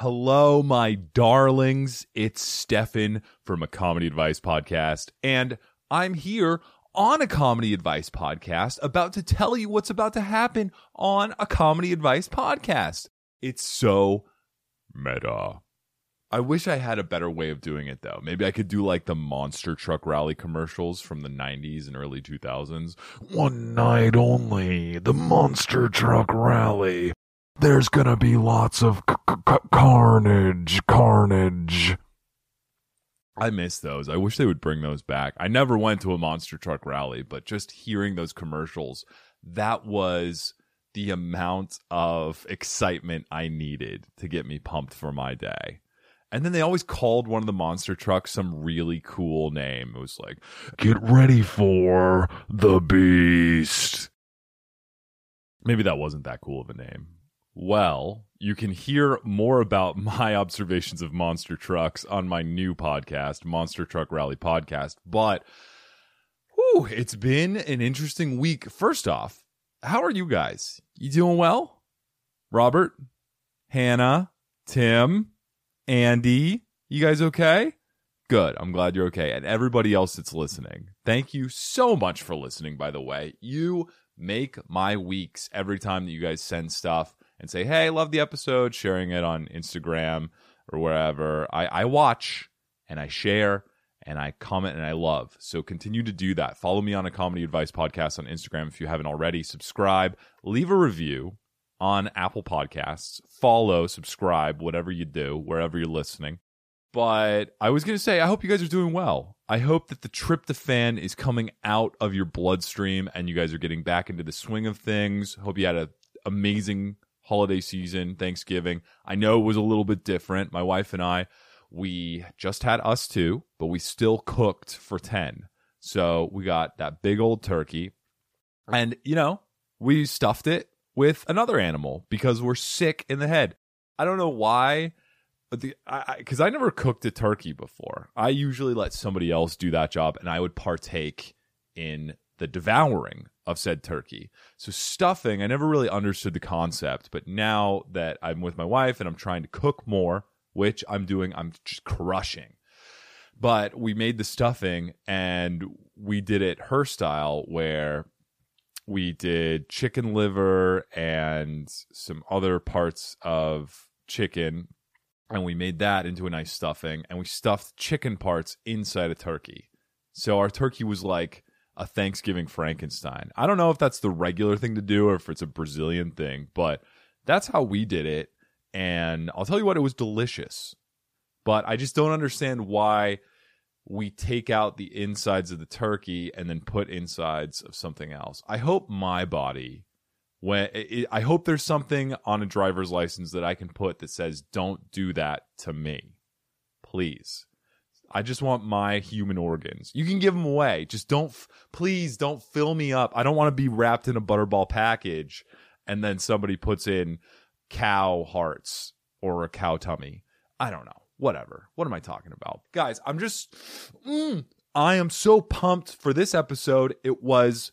Hello, my darlings. It's Stefan from a Comedy Advice Podcast, and I'm here on a Comedy Advice Podcast about to tell you what's about to happen on a Comedy Advice Podcast. It's so meta. I wish I had a better way of doing it though. Maybe I could do like the monster truck rally commercials from the 90s and early 2000s. One night only, the monster truck rally. There's gonna be lots of c- c- carnage, carnage. I miss those. I wish they would bring those back. I never went to a monster truck rally, but just hearing those commercials, that was the amount of excitement I needed to get me pumped for my day. And then they always called one of the monster trucks some really cool name. It was like, Get ready for the beast. maybe that wasn't that cool of a name. Well, you can hear more about my observations of monster trucks on my new podcast, Monster Truck Rally Podcast. But whew, it's been an interesting week. First off, how are you guys? You doing well? Robert, Hannah, Tim, Andy, you guys okay? Good. I'm glad you're okay. And everybody else that's listening, thank you so much for listening, by the way. You make my weeks every time that you guys send stuff and say, hey, love the episode, sharing it on Instagram or wherever. I, I watch and I share and I comment and I love. So continue to do that. Follow me on a comedy advice podcast on Instagram if you haven't already. Subscribe, leave a review on Apple Podcasts. Follow, subscribe, whatever you do, wherever you're listening. But I was going to say, I hope you guys are doing well. I hope that the tryptophan is coming out of your bloodstream and you guys are getting back into the swing of things. Hope you had an amazing holiday season, Thanksgiving. I know it was a little bit different. My wife and I, we just had us two, but we still cooked for 10. So we got that big old turkey. And, you know, we stuffed it with another animal because we're sick in the head. I don't know why, because I, I, never cooked a turkey before. I usually let somebody else do that job, and I would partake in the devouring of said turkey. So stuffing, I never really understood the concept, but now that I'm with my wife and I'm trying to cook more, which I'm doing, I'm just crushing. But we made the stuffing and we did it her style where we did chicken liver and some other parts of chicken and we made that into a nice stuffing and we stuffed chicken parts inside a turkey so our turkey was like a thanksgiving frankenstein i don't know if that's the regular thing to do or if it's a brazilian thing but that's how we did it and i'll tell you what it was delicious but i just don't understand why we take out the insides of the turkey and then put insides of something else. I hope my body when it, I hope there's something on a driver's license that I can put that says don't do that to me. Please. I just want my human organs. You can give them away. Just don't please don't fill me up. I don't want to be wrapped in a butterball package and then somebody puts in cow hearts or a cow tummy. I don't know whatever. What am I talking about? Guys, I'm just, mm, I am so pumped for this episode. It was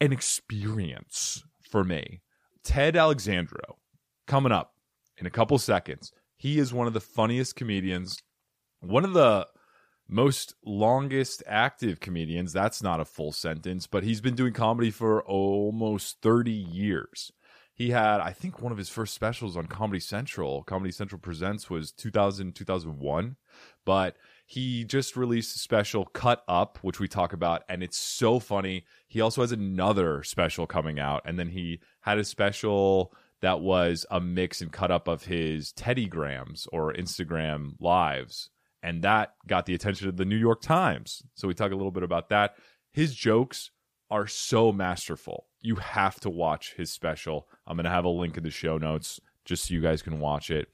an experience for me. Ted Alexandro coming up in a couple seconds. He is one of the funniest comedians, one of the most longest active comedians. That's not a full sentence, but he's been doing comedy for almost 30 years. He had i think one of his first specials on comedy central. Comedy central presents was 2000 2001 but he just released a special cut up which we talk about and it's so funny. He also has another special coming out and then he had a special that was a mix and cut up of his teddygrams or instagram lives and that got the attention of the new york times so we talk a little bit about that his jokes are so masterful you have to watch his special. I'm going to have a link in the show notes just so you guys can watch it.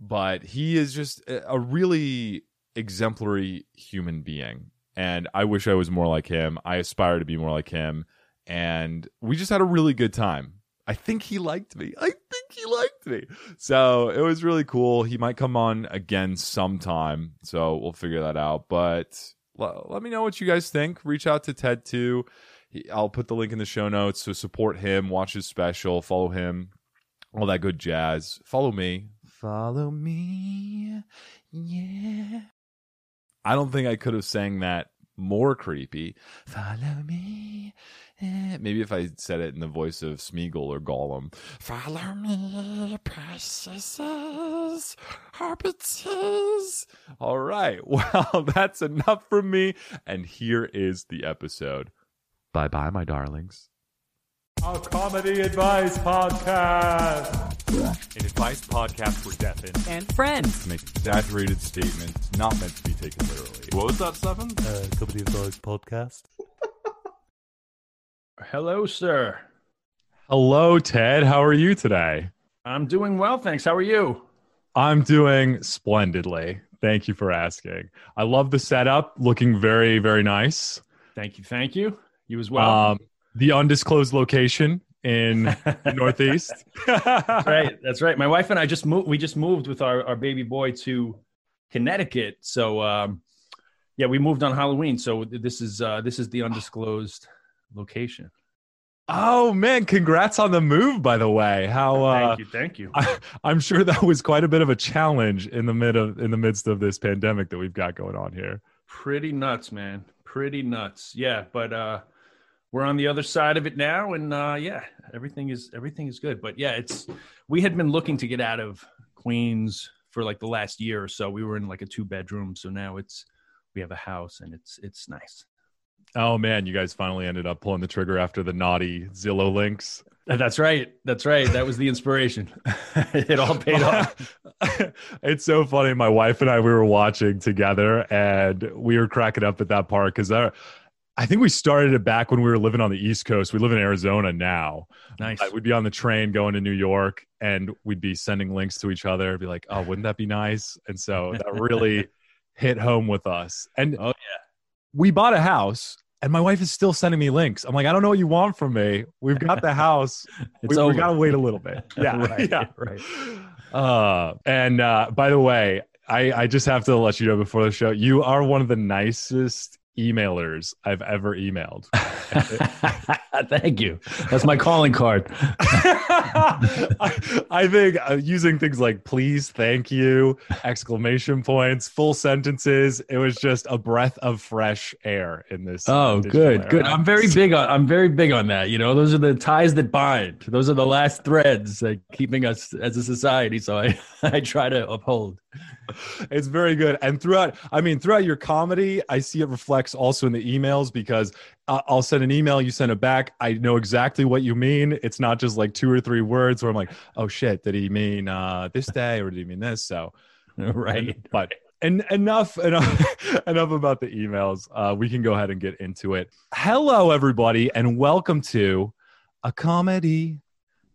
But he is just a really exemplary human being. And I wish I was more like him. I aspire to be more like him. And we just had a really good time. I think he liked me. I think he liked me. So it was really cool. He might come on again sometime. So we'll figure that out. But let me know what you guys think. Reach out to Ted too. I'll put the link in the show notes. So support him, watch his special, follow him all that good jazz. Follow me. Follow me. Yeah. I don't think I could have sang that more creepy. Follow me. Eh, Maybe if I said it in the voice of Smeagol or Gollum. Follow me, princesses, hobbitses. All right. Well, that's enough from me. And here is the episode. Bye bye, my darlings. A comedy advice podcast. An advice podcast for deaf and and friends. make exaggerated statements not meant to be taken literally. What was that, Seven? Uh, comedy advice podcast. Hello, sir. Hello, Ted. How are you today? I'm doing well, thanks. How are you? I'm doing splendidly. Thank you for asking. I love the setup, looking very, very nice. Thank you. Thank you. You as well. Um, the undisclosed location in the Northeast. That's right. That's right. My wife and I just moved. We just moved with our, our baby boy to Connecticut. So, um, yeah, we moved on Halloween. So this is uh, this is the undisclosed location. Oh man, congrats on the move, by the way. How uh, thank you. Thank you. I, I'm sure that was quite a bit of a challenge in the mid of in the midst of this pandemic that we've got going on here. Pretty nuts, man. Pretty nuts. Yeah, but uh we're on the other side of it now and uh yeah, everything is everything is good. But yeah, it's we had been looking to get out of Queens for like the last year or so. We were in like a two bedroom, so now it's we have a house and it's it's nice. Oh man, you guys finally ended up pulling the trigger after the naughty Zillow links. That's right. That's right. That was the inspiration. it all paid off. it's so funny. My wife and I we were watching together, and we were cracking up at that part because I, think we started it back when we were living on the East Coast. We live in Arizona now. Nice. Uh, We'd be on the train going to New York, and we'd be sending links to each other. Be like, "Oh, wouldn't that be nice?" And so that really hit home with us. And Oh, yeah. we bought a house. And my wife is still sending me links. I'm like, I don't know what you want from me. We've got the house. We, we over. gotta wait a little bit. Yeah, Right, yeah, right. Uh, and uh, by the way, I, I just have to let you know before the show, you are one of the nicest emailers I've ever emailed. Thank you. That's my calling card. I, I think uh, using things like please, thank you, exclamation points, full sentences, it was just a breath of fresh air in this. Oh, good, era. good. I'm very big on. I'm very big on that. You know, those are the ties that bind. Those are the last threads that keeping us as a society. So I, I try to uphold. It's very good. And throughout i mean throughout your comedy i see it reflects also in the emails because I- i'll send an email you send it back. I know exactly what you mean. It's not just like two or three words where i'm like oh shit did he mean uh this day or did he mean this? So Right. but and enough enough enough about the emails. Uh we can go ahead and get into it. Hello everybody and welcome to a comedy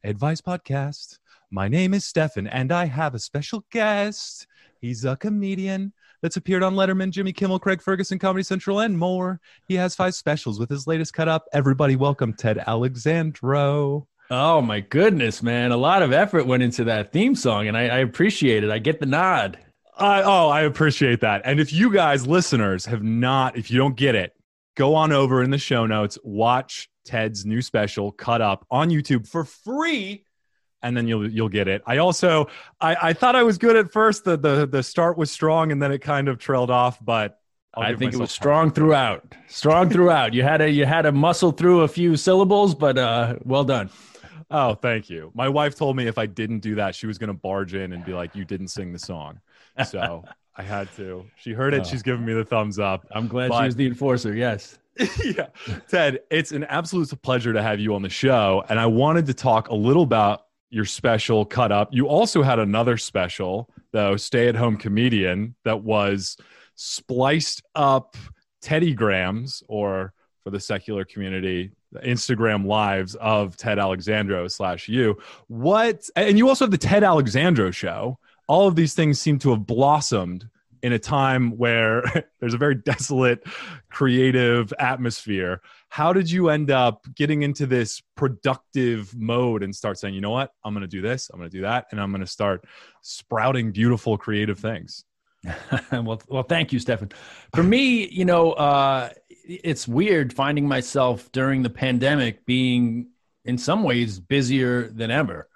advice podcast. My name is Stefan, and I have a special guest. He's a comedian that's appeared on Letterman, Jimmy Kimmel, Craig Ferguson, Comedy Central, and more. He has five specials with his latest cut up. Everybody, welcome Ted Alexandro. Oh my goodness, man! A lot of effort went into that theme song, and I, I appreciate it. I get the nod. I oh, I appreciate that. And if you guys, listeners, have not, if you don't get it, go on over in the show notes, watch Ted's new special, Cut Up, on YouTube for free. And then you'll you'll get it. I also I, I thought I was good at first. The, the the start was strong and then it kind of trailed off, but I think it was strong throughout. Strong throughout. You had a you had to muscle through a few syllables, but uh, well done. Oh, thank you. My wife told me if I didn't do that, she was going to barge in and be like, "You didn't sing the song." So I had to. She heard it. Oh. She's giving me the thumbs up. I'm glad But- she was the enforcer. Yes. yeah. Ted, it's an absolute pleasure to have you on the show. And I wanted to talk a little about your special cut up. You also had another special, though, Stay at Home Comedian, that was spliced up Teddy Grams, or for the secular community, Instagram lives of Ted Alexandro slash you. What, and you also have the Ted Alexandro show. All of these things seem to have blossomed in a time where there's a very desolate creative atmosphere. How did you end up getting into this productive mode and start saying, you know what, I'm going to do this, I'm going to do that, and I'm going to start sprouting beautiful creative things? well, well, thank you, Stefan. For me, you know, uh, it's weird finding myself during the pandemic being, in some ways, busier than ever.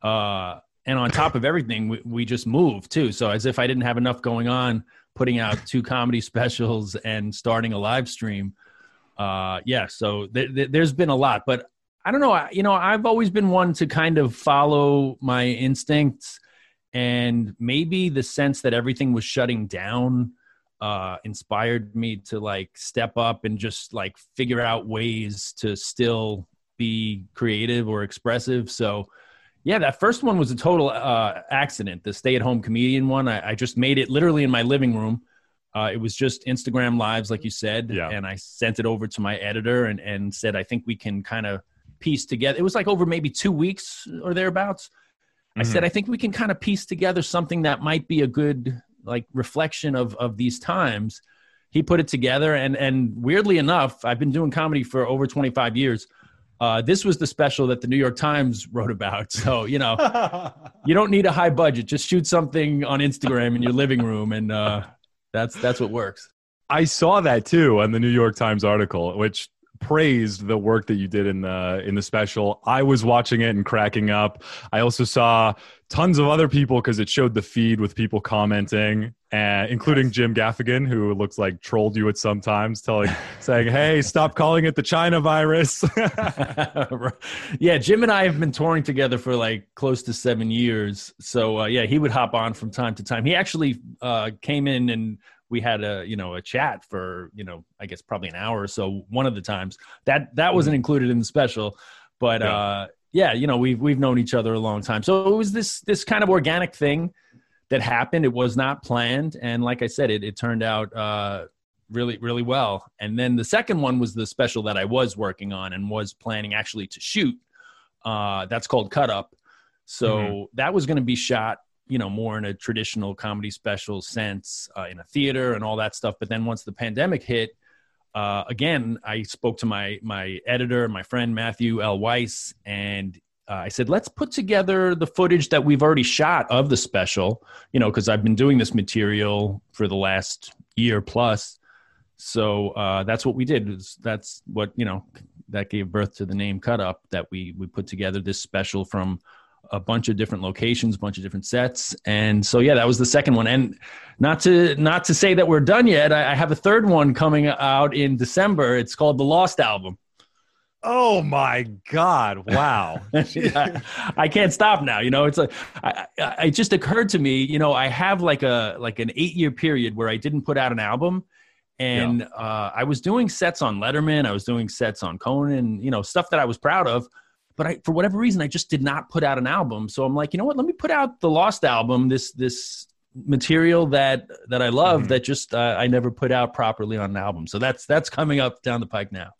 Uh, and on top of everything, we, we just moved too. So as if I didn't have enough going on, putting out two comedy specials and starting a live stream. Uh, yeah, so th- th- there's been a lot, but I don't know. I, you know, I've always been one to kind of follow my instincts, and maybe the sense that everything was shutting down uh, inspired me to like step up and just like figure out ways to still be creative or expressive. So, yeah, that first one was a total uh, accident. The stay-at-home comedian one, I, I, just made it literally in my living room. Uh, it was just Instagram lives, like you said, yeah. and I sent it over to my editor and and said, I think we can kind of piece together. It was like over maybe two weeks or thereabouts. Mm-hmm. I said, mm-hmm. I think we can kind of piece together something that might be a good like reflection of of these times. He put it together, and and weirdly enough, I've been doing comedy for over 25 years. Uh, this was the special that the New York Times wrote about. So you know, you don't need a high budget. Just shoot something on Instagram in your living room, and uh, that's that's what works. I saw that too on the New York Times article, which praised the work that you did in the in the special. I was watching it and cracking up. I also saw tons of other people because it showed the feed with people commenting, uh, including yes. Jim Gaffigan, who looks like trolled you at some times, telling saying, "Hey, stop calling it the China virus." yeah, Jim and I have been touring together for like close to seven years. So uh, yeah, he would hop on from time to time. He actually uh, came in and we had a you know a chat for you know I guess probably an hour or so one of the times that that wasn't mm-hmm. included in the special, but yeah. uh, yeah, you know we've we've known each other a long time, so it was this this kind of organic thing that happened. It was not planned, and like I said, it it turned out uh, really really well. And then the second one was the special that I was working on and was planning actually to shoot. Uh, that's called Cut Up. So mm-hmm. that was going to be shot you know more in a traditional comedy special sense uh, in a theater and all that stuff. But then once the pandemic hit uh, again i spoke to my my editor my friend matthew l. Weiss and uh, i said let's put together the footage that we've already shot of the special you know because i've been doing this material for the last year plus. So uh, that's what we did. That's what you know that gave birth to the name cut up that we we put together this special from a bunch of different locations, a bunch of different sets, and so yeah, that was the second one. And not to not to say that we're done yet, I, I have a third one coming out in December. It's called the Lost Album. Oh my God! Wow, I can't stop now. You know, it's like I, I, it just occurred to me. You know, I have like a like an eight year period where I didn't put out an album, and yeah. uh, I was doing sets on Letterman. I was doing sets on Conan. You know, stuff that I was proud of but I, for whatever reason, I just did not put out an album. So I'm like, you know what? Let me put out the Lost album. This this material that that I love mm-hmm. that just uh, I never put out properly on an album. So that's that's coming up down the pike now.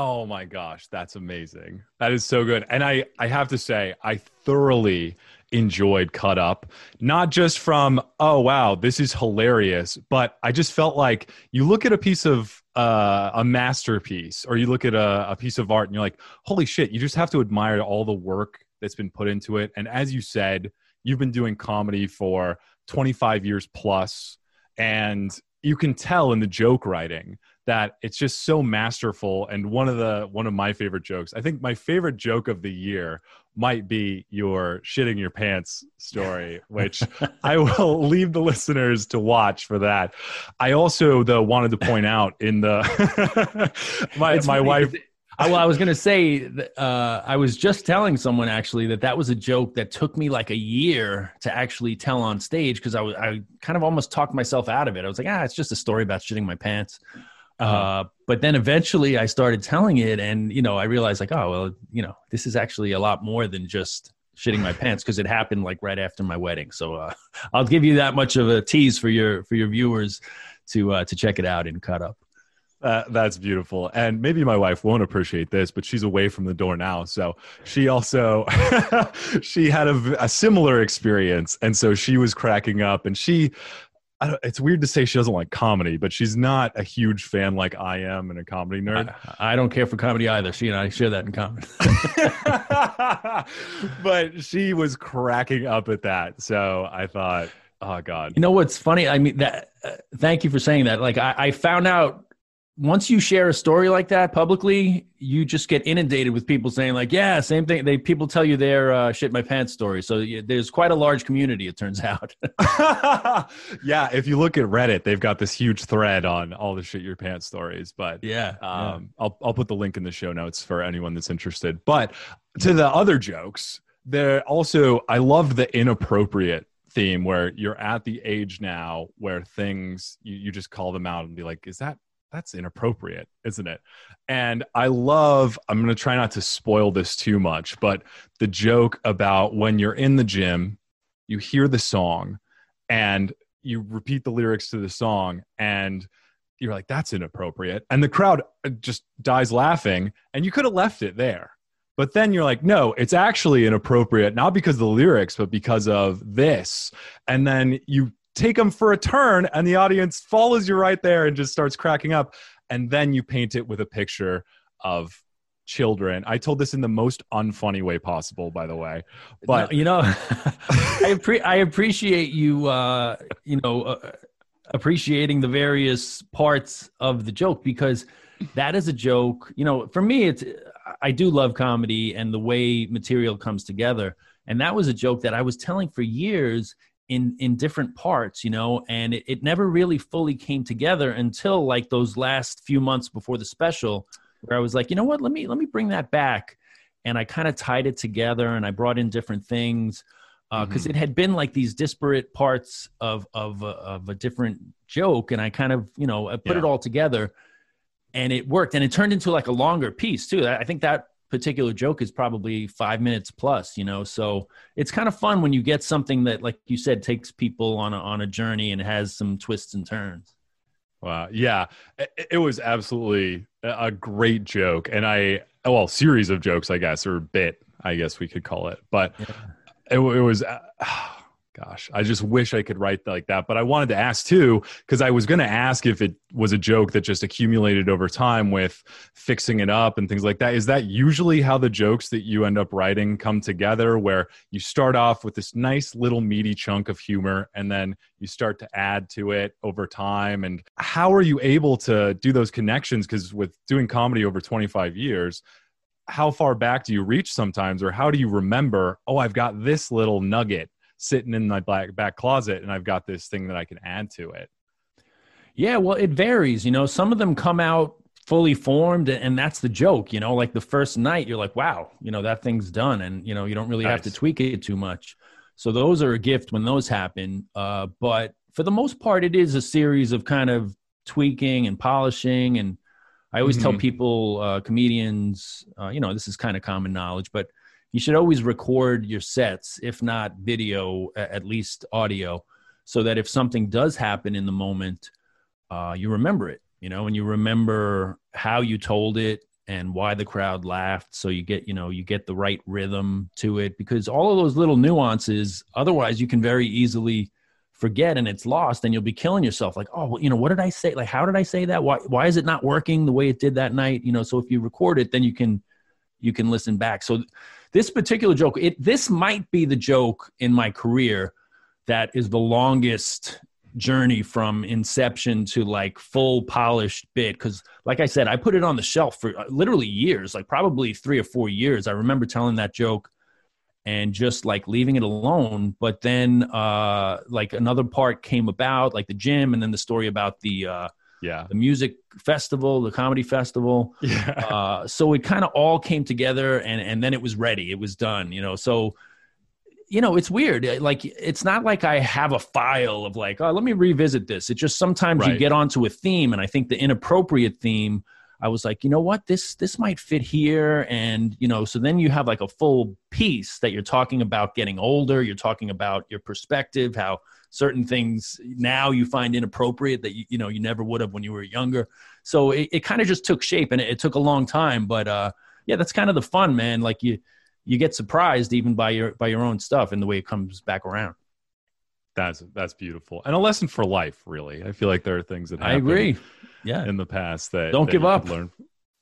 Oh my gosh, that's amazing. That is so good. And I I have to say, I thoroughly enjoyed Cut Up, not just from, oh, wow, this is hilarious, but I just felt like you look at a piece of uh, a masterpiece or you look at a, a piece of art and you're like, holy shit, you just have to admire all the work that's been put into it. And as you said, you've been doing comedy for 25 years plus, and you can tell in the joke writing that it's just so masterful and one of the one of my favorite jokes i think my favorite joke of the year might be your shitting your pants story which i will leave the listeners to watch for that i also though wanted to point out in the my it's my funny. wife I, well, I was going to say, uh, I was just telling someone actually that that was a joke that took me like a year to actually tell on stage because I was I kind of almost talked myself out of it. I was like, ah, it's just a story about shitting my pants. Uh-huh. Uh, but then eventually I started telling it, and you know, I realized like, oh well, you know, this is actually a lot more than just shitting my pants because it happened like right after my wedding. So uh, I'll give you that much of a tease for your for your viewers to uh, to check it out and cut up. Uh, that's beautiful. And maybe my wife won't appreciate this, but she's away from the door now. So she also she had a, a, similar experience, and so she was cracking up, and she it's weird to say she doesn't like comedy, but she's not a huge fan like I am and a comedy nerd. I, I don't care for comedy either. She and I share that in common. but she was cracking up at that. So I thought, oh God. You know what's funny? I mean, that, uh, thank you for saying that. Like, I, I found out once you share a story like that publicly, you just get inundated with people saying like, "Yeah, same thing." They people tell you their uh, "shit my pants" story. So yeah, there's quite a large community. It turns out. yeah, if you look at Reddit, they've got this huge thread on all the shit your pants stories. But yeah, um, yeah. I'll I'll put the link in the show notes for anyone that's interested. But to the other jokes, there also I love the inappropriate theme where you're at the age now where things you, you just call them out and be like, is that that's inappropriate, isn't it? And I love, I'm going to try not to spoil this too much, but the joke about when you're in the gym, you hear the song and you repeat the lyrics to the song and you're like, that's inappropriate. And the crowd uh, just dies laughing and you could have left it there. But then you're like, no, it's actually inappropriate, not because of the lyrics, but because of this. And then you take them for a turn and the audience follows you right there and just starts cracking up. And then you paint it with a picture of children. I told this in the most unfunny way possible by the way. But you know I, appre- I appreciate you uh you know uh, appreciating the various parts of the joke because that is a joke. You know for me it's i do love comedy and the way material comes together. And that was a joke that i was telling for years in in different parts you know and it, it never really fully came together until like those last few months before the special where i was like you know what let me let me bring that back and i kind of tied it together and i brought in different things because uh, mm-hmm. it had been like these disparate parts of of uh, of a different joke and i kind of you know I put yeah. it all together and it worked and it turned into like a longer piece too i think that particular joke is probably five minutes plus you know? So it's kind of fun when you get something that like you said takes people on a, on a journey and has some twists and turns. Wow. Yeah. It, it was absolutely a great joke. And i well series of jokes i guess or bit i guess we could call it. But yeah. it, it was uh, Gosh, I just wish I could write like that. But I wanted to ask too, because I was going to ask if it was a joke that just accumulated over time with fixing it up and things like that. Is that usually how the jokes that you end up writing come together, where you start off with this nice little meaty chunk of humor and then you start to add to it over time? And how are you able to do those connections? Because with doing comedy over 25 years, how far back do you reach sometimes, or how do you remember, oh, I've got this little nugget sitting in my black back closet and I've got this thing that I can add to it. Yeah, well, it varies. You know, some of them come out fully formed and that's the joke you know like the first night you're like wow you know that thing's done and you know you don't really nice. have to tweak it too much so those are a gift when those happen uh, but for the most part it is a series of kind of tweaking and polishing and i always mm-hmm. tell people uh, comedians uh, you know this is kind of common knowledge but you should always record your sets, if not video, at least audio, so that if something does happen in the moment, uh, you remember it, you know, and you remember how you told it and why the crowd laughed. So you get, you know, you get the right rhythm to it because all of those little nuances, otherwise, you can very easily forget and it's lost and you'll be killing yourself. Like oh well, you know what did i say? Like how did i say that? Why why is it not working the way it did that night? You know so if you record it then you can you can listen back. So this particular joke, it this might be the joke in my career that is the longest journey from inception to like full polished bit. Because like i said i put it on the shelf for uh, literally years like probably three or four years. I remember telling that joke and just like leaving it alone. But then uh like another part came about like the gym and then the story about the uh yeah. the music festival the comedy festival. Yeah. Uh, so it kind of all came together and and then it was ready. It was done you know? So you know it's weird. Like it's not like i have a file of like oh let me revisit this. It's just sometimes right. you get onto a theme and i think the inappropriate theme i was like you know what? This this might fit here. And you know so then you have like a full piece that you're talking about getting older. You're talking about your perspective how certain things now you find inappropriate that you, you know you never would have when you were younger. So it, it kind of just took shape and it, it, took a long time but uh yeah that's kind of the fun man. Like you you get surprised even by your by your own stuff and the way it comes back around. That's that's beautiful. And a lesson for life really. I feel like there are things that i agree. Yeah. in the past that don't that give up. learn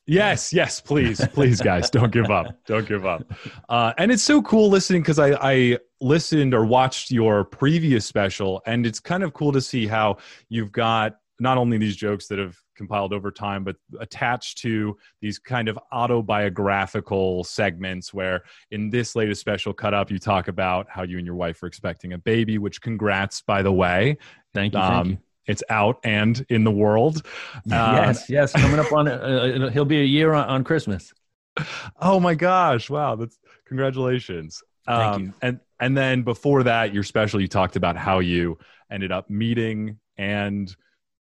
Yes, yes, please, please, guys, don't give up. Don't give up. Uh, and it's so cool listening because I, I listened or watched your previous special, and it's kind of cool to see how you've got not only these jokes that have compiled over time, but attached to these kind of autobiographical segments where in this latest special cut up, you talk about how you and your wife are expecting a baby, which congrats, by the way. Thank you. Thank Um, you. It's out and in the world. yes, yes. Coming up on, uh, he'll be a year on, on Christmas. Oh my gosh! Wow, that's congratulations. Thank um, you. And and then before that, your special, you talked about how you ended up meeting and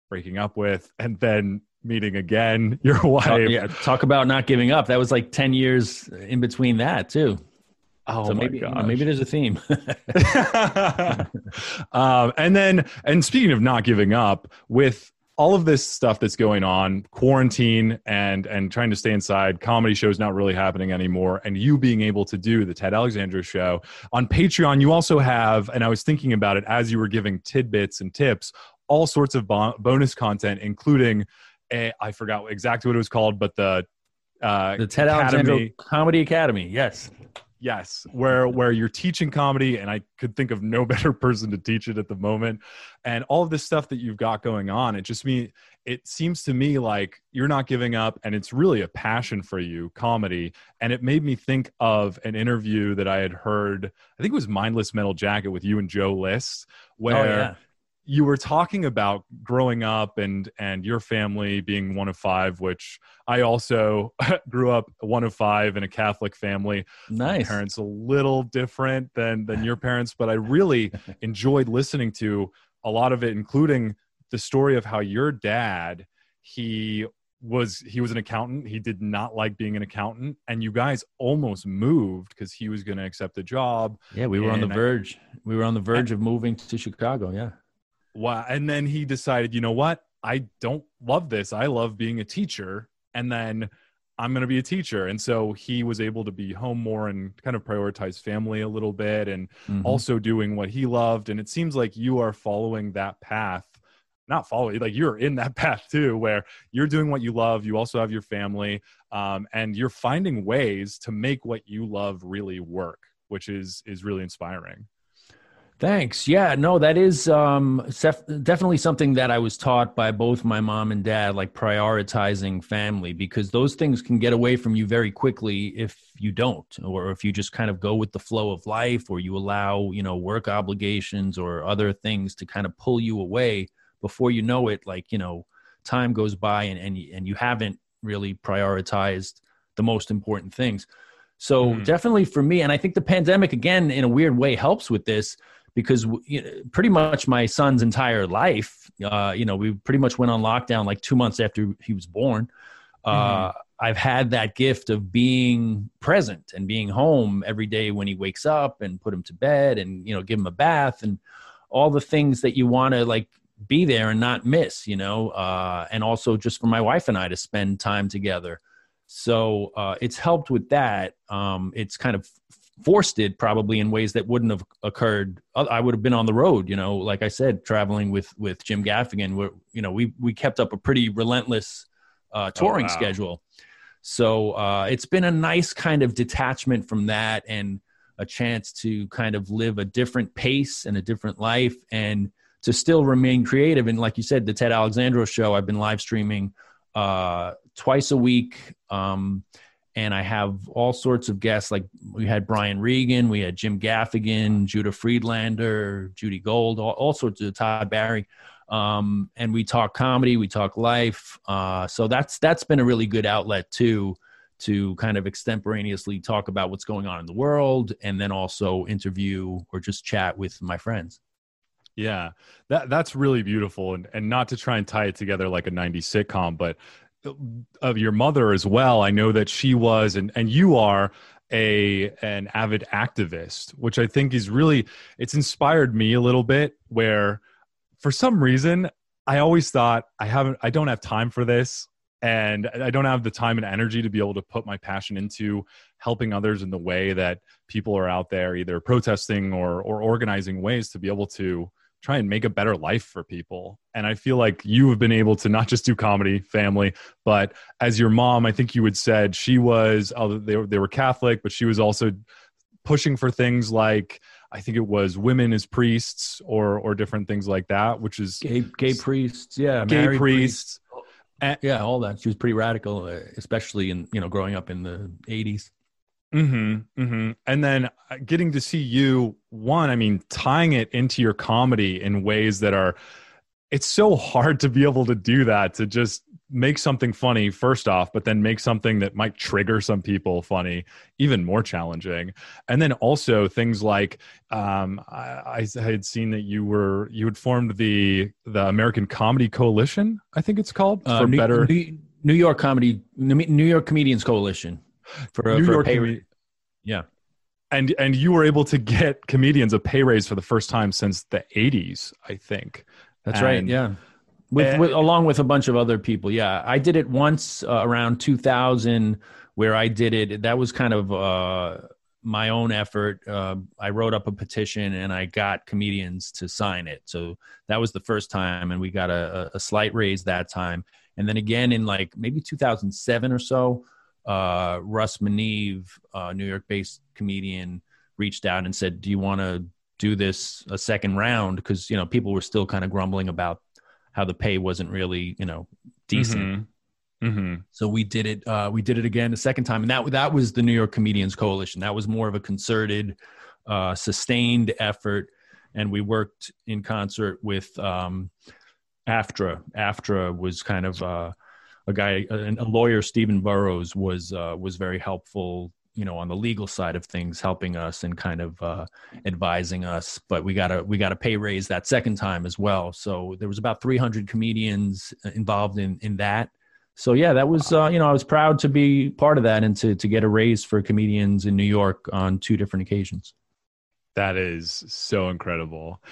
breaking up with, and then meeting again your wife. Talk, yeah, talk about not giving up. That was like 10 years in between that, too. Oh so my maybe, you gosh. maybe there's a theme. um, and then, and speaking of not giving up, with all of this stuff that's going on, quarantine and and trying to stay inside, comedy shows not really happening anymore, and you being able to do the Ted Alexandro show on Patreon, you also have, and I was thinking about it as you were giving tidbits and tips, all sorts of bon- bonus content, including a, I forgot exactly what it was called, but the uh, the Ted Academy- Alexandro Comedy Academy. Yes. Yes, where where you're teaching comedy, and I could think of no better person to teach it at the moment. And all of this stuff that you've got going on, it just me. It seems to me like you're not giving up, and it's really a passion for you, comedy. And it made me think of an interview that I had heard. I think it was Mindless Metal Jacket with you and Joe List, oh, where oh, yeah. You were talking about growing up and and your family being one of five which i also grew up one of five in a catholic family my Nice. parents a little different than than your parents but i really enjoyed listening to a lot of it including the story of how your dad he was he was an accountant he did not like being an accountant and you guys almost moved because he was going to accept a job Yeah, we were on the And I- verge. We were on the verge of moving to Chicago. Yeah. Wow. And then he decided, you know what? I don't love this. I love being a teacher. And then I'm going to be a teacher. And so he was able to be home more and kind of prioritize family a little bit and Mhm. also doing what he loved. And it seems like you are following that path. Not following, like you're in that path too, where you're doing what you love. You also have your family, um, and you're finding ways to make what you love really work, which is is really inspiring. Thanks. Yeah, no, that is um, sef- definitely something that I was taught by both my mom and dad, like prioritizing family, because those things can get away from you very quickly if you don't, or if you just kind of go with the flow of life, or you allow, you know, work obligations or other things to kind of pull you away before you know it. Like, you know, time goes by and and, and you haven't really prioritized the most important things. So Mhm. definitely for me, and I think the pandemic again, in a weird way, helps with this because you know, pretty much my son's entire life, uh, you know, we pretty much went on lockdown like two months after he was born. Uh, I've had that gift of being present and being home every day when he wakes up and put him to bed and you know give him a bath and all the things that you want to like be there and not miss, you know, uh, and also just for my wife and I to spend time together. So uh, it's helped with that. Um, it's kind of forced it probably in ways that wouldn't have occurred. I would have been on the road, you know, like I said, traveling with with Jim Gaffigan. Where you know we we kept up a pretty relentless uh, touring wow. schedule. So uh, it's been a nice kind of detachment from that and a chance to kind of live a different pace and a different life and to still remain creative. And like you said, the Ted Alexandro show, I've been live streaming uh, twice a week. Um, and I have all sorts of guests. Like we had Brian Regan, we had Jim Gaffigan, Judah Friedlander, Judy Gold, all, all sorts of Todd Barry. Um, and we talk comedy, we talk life. Uh, so that's that's been a really good outlet too, to kind of extemporaneously talk about what's going on in the world, and then also interview or just chat with my friends. Yeah, that that's really beautiful, and and not to try and tie it together like a '90s sitcom, but of your mother as well. I know that she was, and and you are a an avid activist, which I think is really it's inspired me a little bit. Where for some reason I always thought I haven't, I don't have time for this, and I don't have the time and energy to be able to put my passion into helping others in the way that people are out there either protesting or or organizing ways to be able to try and make a better life for people. And I feel like you have been able to not just do comedy, family, but as your mom, I think you had said she was, oh, they were, they were Catholic, but she was also pushing for things like I think it was women as priests or or different things like that, which is Gay, gay priests, yeah, gay married priests. yeah, all that. She was pretty radical, uh, especially in you know growing up in the '80s. Mm-hmm, mm-hmm. And then uh, getting to see you, one, I mean, tying it into your comedy in ways that are, it's so hard to be able to do that, to just make something funny, first off, but then make something that might trigger some people funny, even more challenging. And then also things like, um, I, I had seen that you were, you had formed the, the American Comedy Coalition, I think it's called, Uh, for New, better. New, New York Comedy, New York Comedians Coalition for, a- New for a York pay- Comed- yeah. and and you were able to get comedians a pay raise for the first time since the 80s i think That's right. Yeah. With, Uh, with along with a bunch of other people. Yeah. I did it once uh, around 2000 where I did it. That was kind of uh, my own effort. Uh, I wrote up a petition and I got comedians to sign it. So that was the first time. And we got a, a slight raise that time. And then again in like maybe 2007 or so, uh, Russ Meneve, uh, New York based comedian, reached out and said, Do you want to do this a second round? Because, you know, people were still kind of grumbling about how the pay wasn't really, you know, decent. Mhm. Mhm. So we did it. Uh, we did it again a second time, and that that was the New York Comedians Coalition. That was more of a concerted, uh, sustained effort, and we worked in concert with um, AFTRA. AFTRA was kind of uh, a guy, a, a lawyer, Stephen Burrows was uh, was very helpful. You know, on the legal side of things, helping us and kind of uh, advising us. But we got a we got a pay raise that second time as well. So there was about 300 comedians involved in in that so yeah that was uh, you know i was proud to be part of that and to, to get a raise for comedians in new york on two different occasions that is so incredible.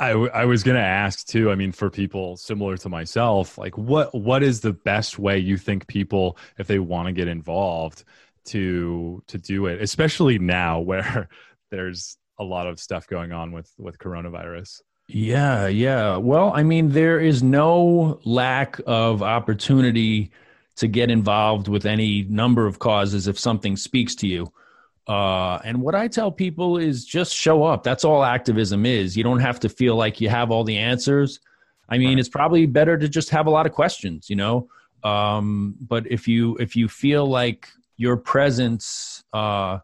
I, w- I was going to ask too i mean for people similar to myself like what what is the best way you think people if they want to get involved to to do it especially now where there's a lot of stuff going on with with coronavirus? Yeah yeah. Well i mean there is no lack of opportunity to get involved with any number of causes if something speaks to you uh, and what I tell people is just show up. That's all activism is. You don't have to feel like you have all the answers. I mean, Right. it's probably better to just have a lot of questions, you know. Um, but if you if you feel like your presence, uh,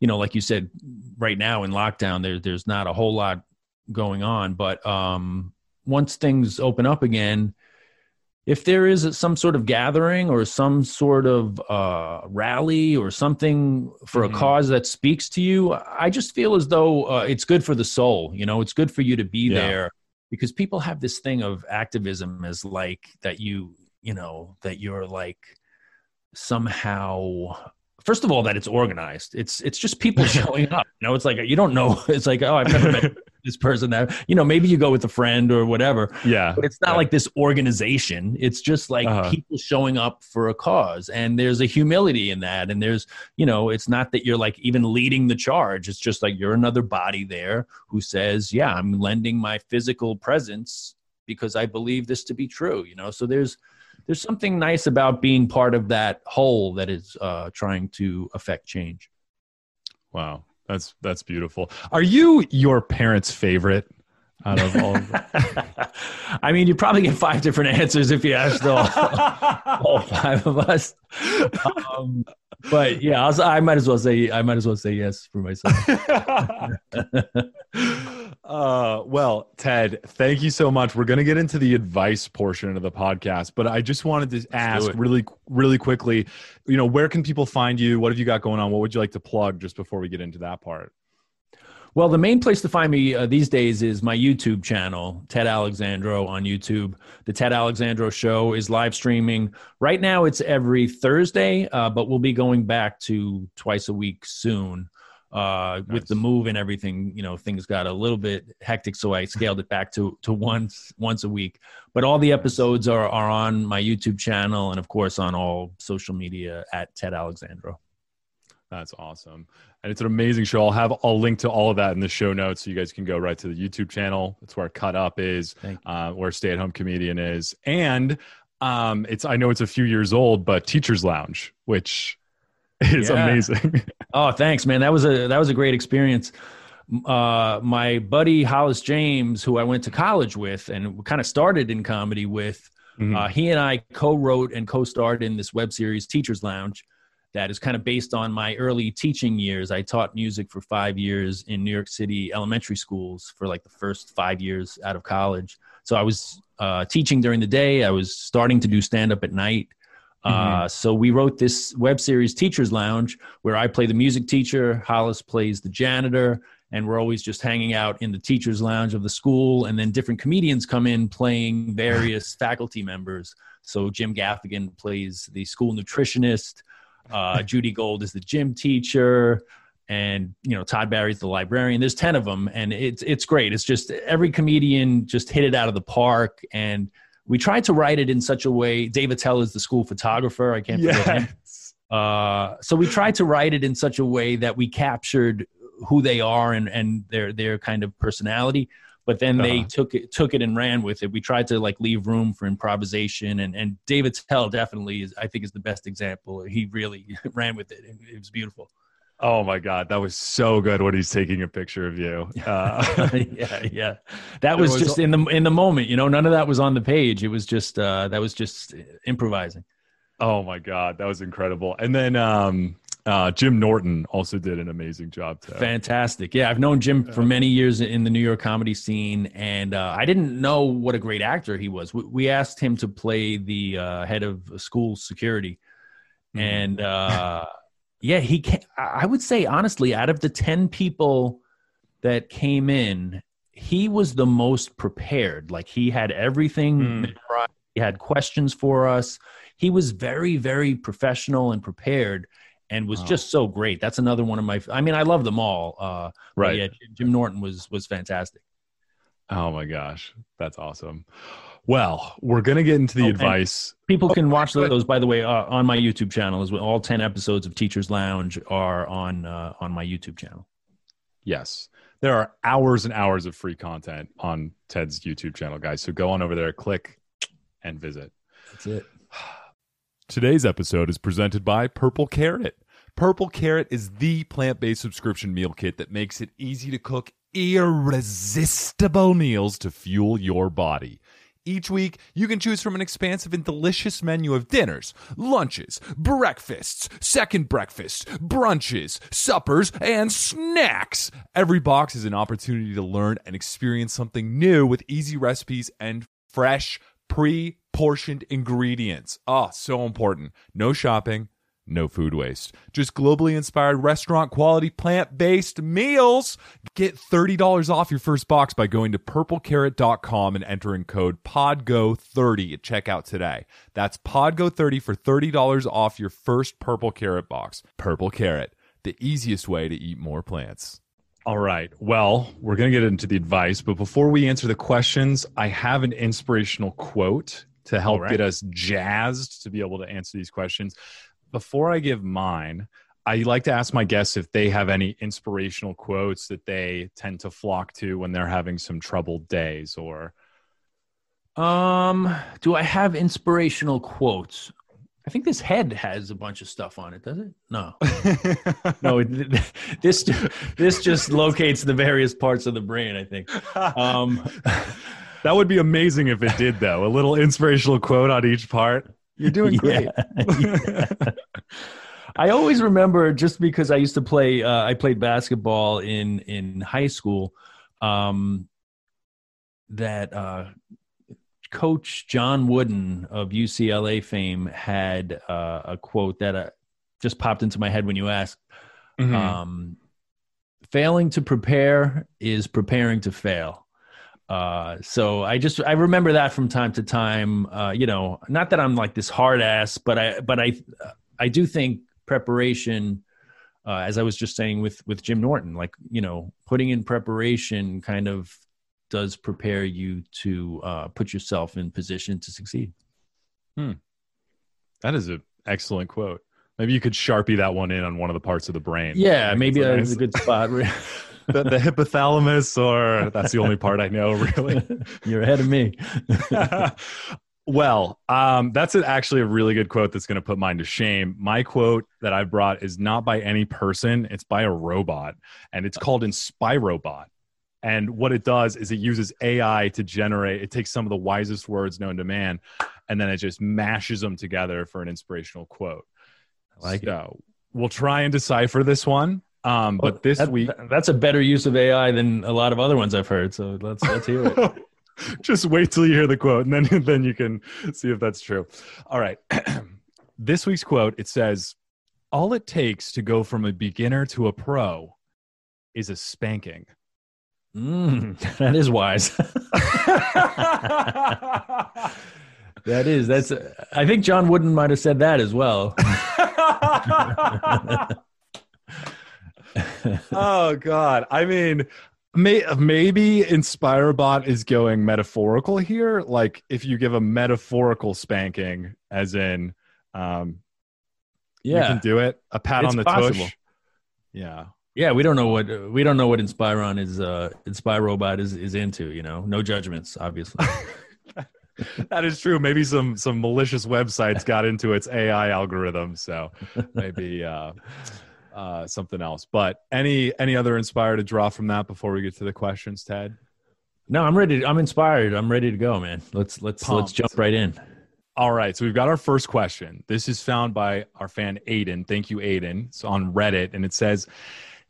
you know, like you said, right now in lockdown, there there's not a whole lot going on. But um, once things open up again, if there is some sort of gathering or some sort of uh, rally or something for Mhm. a cause that speaks to you, I just feel as though uh, it's good for the soul. You know, it's good for you to be Yeah. there because people have this thing of activism as like that you, you know, that you're like somehow. First of all, that it's organized. It's it's just people showing up. You know, it's like you don't know. It's like oh, I've never met this person. That you know, maybe you go with a friend or whatever yeah but it's not Yeah. like this organization it's just like Uh-huh. people showing up for a cause and there's a humility in that and there's you know it's not that you're like even leading the charge it's just like you're another body there who says yeah i'm lending my physical presence because i believe this to be true you know so there's there's something nice about being part of that whole that is uh, trying to affect change Wow, that's that's beautiful. Are you your parents' favorite out of all? Of I mean, you'd probably get five different answers if you asked all, all five of us. Um, but yeah, I'll, I might as well say I might as well say yes for myself. uh, well, Ted, thank you so much. We're going to get into the advice portion of the podcast, but I just wanted to ask really, really quickly. You know, where can people find you? What have you got going on? What would you like to plug just before we get into that part? Well, the main place to find me uh, these days is my YouTube channel, Ted Alexandro on YouTube. The Ted Alexandro Show is live streaming. Right now, it's every Thursday, uh, but we'll be going back to twice a week soon. Uh, With the move and everything, you know, things got a little bit hectic, so I scaled it back to to once once a week. But all the episodes are are on my YouTube channel and, of course, on all social media at Ted Alexandro. That's awesome. And it's an amazing show. I'll have I'll link to all of that in the show notes so you guys can go right to the YouTube channel. That's where Cut Up is, uh, where Stay at Home Comedian is. And um, it's I know it's a few years old, but Teachers Lounge, which is Yeah. amazing. Oh, thanks, man. That was a that was a great experience. uh, my buddy Hollis James, who I went to college with and kind of started in comedy with, Mhm. uh, he and I co-wrote and co-starred in this web series, Teachers Lounge, that is kind of based on my early teaching years. I taught music for five years in New York City elementary schools for like the first five years out of college. So I was uh, teaching during the day. I was starting to do stand up at night. Uh, so we wrote this web series, Teachers Lounge, where I play the music teacher, Hollis plays the janitor, and we're always just hanging out in the teachers' lounge of the school. And then different comedians come in playing various faculty members. So Jim Gaffigan plays the school nutritionist. Uh, Judy Gold is the gym teacher, and you know Todd Barry's the librarian. There's ten of them, and it's it's great. It's just every comedian just hit it out of the park, and we tried to write it in such a way. Dave Attell is the school photographer. I can't forget him. Uh, so we tried to write it in such a way that we captured who they are and, and their their kind of personality. But then they Uh-huh. took it took it and ran with it. We tried to like leave room for improvisation, and and Dave Attell definitely is I think is the best example. He really ran with it. It, it was beautiful. Oh my God, that was so good when he's taking a picture of you. Uh, yeah, yeah. That was, was- just in the in the moment. You know, none of that was on the page. It was just uh, that was just improvising. oh my God, that was incredible. And then um, uh, Jim Norton also did an amazing job too. Fantastic. Yeah, I've known Jim for many years in the New York comedy scene, and uh, I didn't know what a great actor he was. We, we asked him to play the uh, head of school security, Mhm. and uh, yeah, he. I would say honestly, out of the ten people that came in, he was the most prepared. Like he had everything memorized. He had questions for us. He was very, very professional and prepared, and was Wow. just so great. That's another one of my. I mean, I love them all. Uh, right. Yeah, Jim- Jim Norton was was fantastic. Oh my gosh, that's awesome. Well, we're gonna get into the Oh, advice. People can watch those, by the way, uh, on my YouTube channel as well. All ten episodes of Teachers Lounge are on uh, on my YouTube channel. Yes, there are hours and hours of free content on Ted's YouTube channel, guys. So go on over there, click, and visit. That's it. Today's episode is presented by Purple Carrot. Purple Carrot is the plant based subscription meal kit that makes it easy to cook irresistible meals to fuel your body. Each week, you can choose from an expansive and delicious menu of dinners, lunches, breakfasts, second breakfasts, brunches, suppers, and snacks. Every box is an opportunity to learn and experience something new with easy recipes and fresh, pre portioned ingredients. Oh, so important. No shopping, no food waste. Just globally inspired restaurant quality plant based meals. Get $30 off your first box by going to purplecarrot.com and entering code PODGO30 at checkout today. That's PODGO30 for $30 off your first Purple Carrot box. Purple Carrot, the easiest way to eat more plants. All right. Well, we're going to get into the advice, but before we answer the questions, I have an inspirational quote to help right. get us jazzed to be able to answer these questions. Before I give mine, I like to ask my guests if they have any inspirational quotes that they tend to flock to when they're having some troubled days or Um, do I have inspirational quotes? I think this head has a bunch of stuff on it, does it? No, no. It, this this just locates the various parts of the brain. I think. Um, that would be amazing if it did though. A little inspirational quote on each part. You're doing great. Yeah. I always remember just because I used to play. Uh, I played basketball in in high school. Um, that uh, Coach John Wooden of UCLA fame had uh, a quote that uh, just popped into my head when you asked. Mhm. Um, failing to prepare is preparing to fail. Uh, so I just I remember that from time to time. Uh, you know, not that I'm like this hard ass, but I but I I do think preparation, uh, as I was just saying with with Jim Norton, like you know, putting in preparation kind of does prepare you to uh, put yourself in position to succeed. That is an excellent quote. Maybe you could sharpie that one in on one of the parts of the brain. Yeah, maybe it's that's a good spot. the, the hypothalamus, or that's the only part I know, really. You're ahead of me. Well, um, that's actually a really good quote that's going to put mine to shame. My quote that I brought is not by any person, it's by a robot, and it's called Inspirobot. And what it does is it uses AI to generate, it takes some of the wisest words known to man, and then it just mashes them together for an inspirational quote. I like it. we'll try and decipher this one. Um, but this That- week, that's a better use of AI than a lot of other ones I've heard. So let's let's hear it. Just wait till you hear the quote, and then then you can see if that's true. All right, this week's quote it says, "All it takes to go from a beginner to a pro is a spanking." Mm, that is wise. that is. That's. I think John Wooden might have said that as well. oh God! I mean. May, maybe Inspirobot is going metaphorical here. Like if you give a metaphorical spanking, as in, um, yeah, you can do it. A pat It's on the possible. tush. Yeah. Yeah, we don't know what we don't know what Inspiron is. Uh, Inspirobot is is into. You know, no judgments, obviously. that is true. Maybe some some malicious websites got into its AI algorithm, so maybe uh, uh, something else. But any any other inspire to draw from that before we get to the questions, Ted? no, I'm ready. I'm inspired. I'm ready to go, man. Let's let's let's jump right in. All right, so we've got our first question. This is found by our fan Aiden. Thank you, Aiden. It's on Reddit, and it says,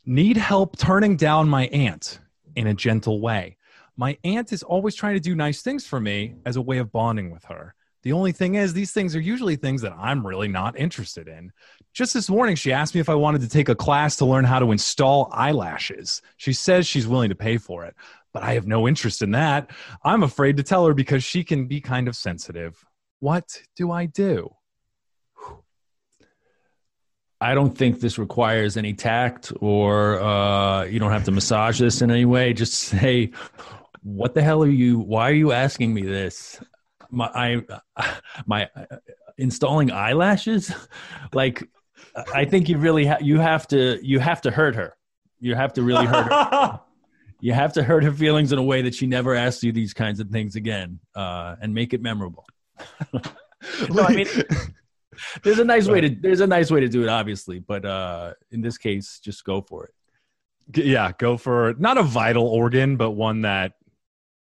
"Need help turning down my aunt in a gentle way. My aunt is always trying to do nice things for me as a way of bonding with her. The only thing is, these things are usually things that I'm really not interested in. Just this morning, she asked me if I wanted to take a class to learn how to install eyelashes. She says she's willing to pay for it, but I have no interest in that. I'm afraid to tell her because she can be kind of sensitive. What do I do? I don't think this requires any tact, or uh, you don't have to massage this in any way. Just say, "What the hell are you? Why are you asking me this?" My, I, my uh, installing eyelashes. Like, I think you really ha- you have to you have to hurt her. You have to really hurt her. You have to hurt her feelings in a way that she never asks you these kinds of things again, uh, and make it memorable. No, I mean, there's a nice way to there's a nice way to do it, obviously, but uh, in this case, just go for it. Yeah, go for not a vital organ, but one that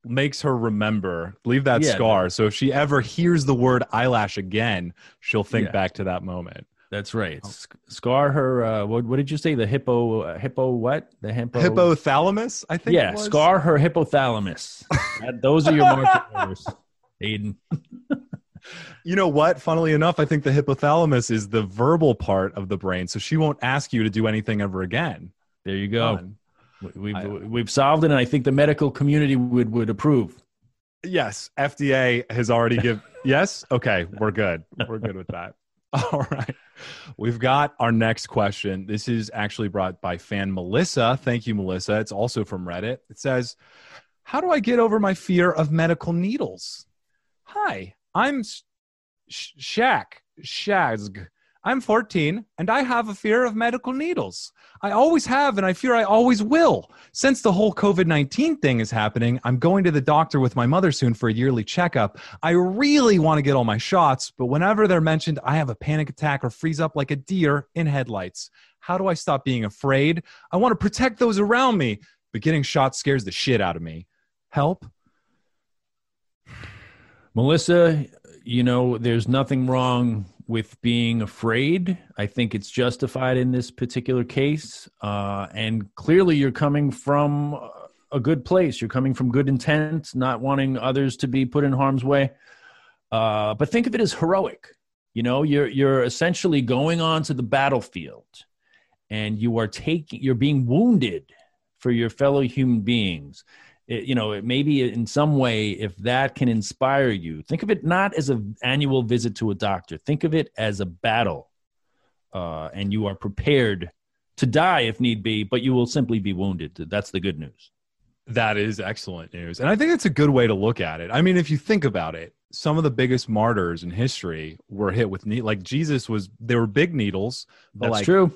makes her remember, leave that Yeah. scar. So if she ever hears the word eyelash again, she'll think Yeah. back to that moment. That's right. Sc- Scar her. Uh, what, what did you say? The hippo. Uh, hippo. What? The hippo. Hypothalamus, I think. it Yeah. Scar her hypothalamus. That- those are your markers, Aiden. You know what? Funnily enough, I think the hypothalamus is the verbal part of the brain, so she won't ask you to do anything ever again. There you go. Fun. We- We've I- uh, we've solved it, and I think the medical community would would approve. Yes, FDA has already give. yes, okay, we're good. We're good with that. All right, we've got our next question. This is actually brought by fan Melissa. Thank you, Melissa. It's also from Reddit. It says, "How do I get over my fear of medical needles?" Hi, I'm Sh- Sh- Shaq Shazg. I'm 14 and I have a fear of medical needles. I always have and I fear I always will. Since the whole COVID 19 thing is happening, I'm going to the doctor with my mother soon for a yearly checkup. I really want to get all my shots, but whenever they're mentioned, I have a panic attack or freeze up like a deer in headlights. How do I stop being afraid? I want to protect those around me, but getting shots scares the shit out of me. Help? Melissa, you know, there's nothing wrong with being afraid. I think it's justified in this particular case. Uh, and clearly, you're coming from a good place. You're coming from good intent, not wanting others to be put in harm's way. Uh, but think of it as heroic. You know, you're you're essentially going onto the battlefield, and you are taking you're being wounded for your fellow human beings it, you know it maybe in some way if that can inspire you think of it not as an annual visit to a doctor think of it as a battle uh, and you are prepared to die if need be but you will simply be wounded that's the good news That is excellent news. And I think it's a good way to look at it. I mean, if you think about it, some of the biggest martyrs in history were hit with needles. Like Jesus was, there were big needles, but that's like true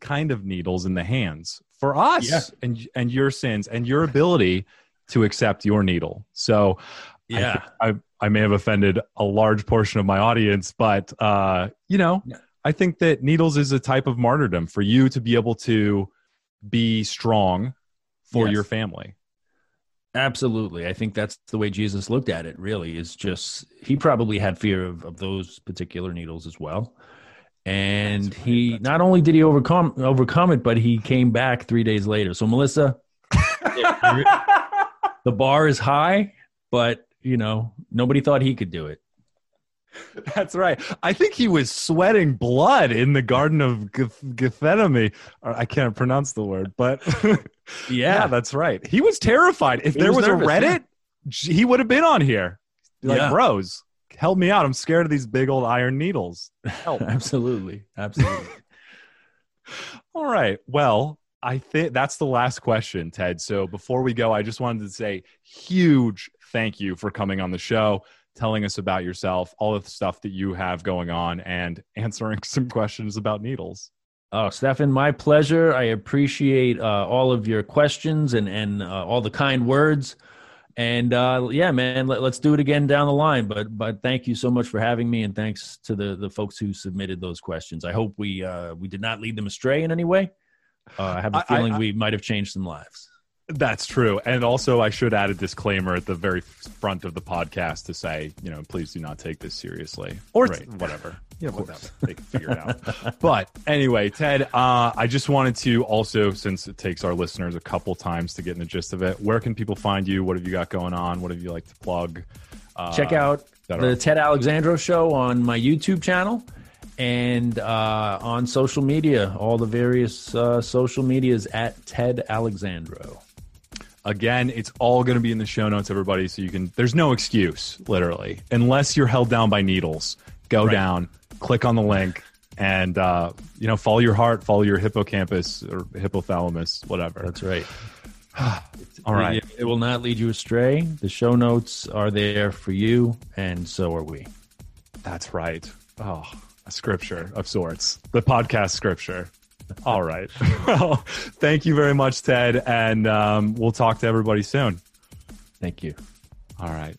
kind of needles in the hands for us Yeah. and and your sins and your ability to accept your needle. So yeah think- I, I may have offended a large portion of my audience, but uh, you know, Yeah. I think that needles is a type of martyrdom for you to be able to be strong for Yes. your family. Absolutely. I think that's the way Jesus looked at it, really, is just he probably had fear of, of those particular needles as well. And That's right, he that's not only did he overcome overcome it, but he came back three days later. So Melissa, the bar is high, but you know, nobody thought he could do it. That's right. I think he was sweating blood in the Garden of Geth- Gethsemane. Uh, I can't pronounce the word, but yeah. that's right. He was terrified. If He there was was, nervous, a Reddit, j- he would have been on here. Like, Yeah. bros, help me out. I'm scared of these big old iron needles. Help. Absolutely. Absolutely. All right. Well, I think that's the last question, Ted. So before we go, I just wanted to say huge thank you for coming on the show, telling us about yourself, all the stuff that you have going on, and answering some questions about needles. Oh, Stefan, my pleasure. I appreciate uh, all of your questions and and uh, all the kind words. And uh, yeah, man, let, us do it again down the line. But but thank you so much for having me, and thanks to the the folks who submitted those questions. I hope we uh, we did not lead them astray in any way. Uh, I have a feeling I- we might have changed some lives. That's true. And also, I should add a disclaimer at the very front of the podcast to say, you know, please do not take this seriously or Right. whatever. Yeah, whatever. They can figure it out. but anyway, Ted, uh, I just wanted to also, since it takes our listeners a couple times to get in the gist of it, where can people find you? What have you got going on? What have you like to plug? Uh, Check out the Ted Alexandro show on my YouTube channel and uh, on social media, all the various uh, social medias at Ted Alexandro. Again, it's all going to be in the show notes, everybody. So you can, there's no excuse, literally, unless you're held down by needles. Go Right. down, click on the link, and, uh, you know, follow your heart, follow your hippocampus or hypothalamus, whatever. That's right. all right. It, will not lead you astray. The show notes are there for you, and so are we. That's right. Oh, scripture of sorts, the podcast scripture. All right. well, thank you very much, Ted. And um, we'll talk to everybody soon. Thank you. All right.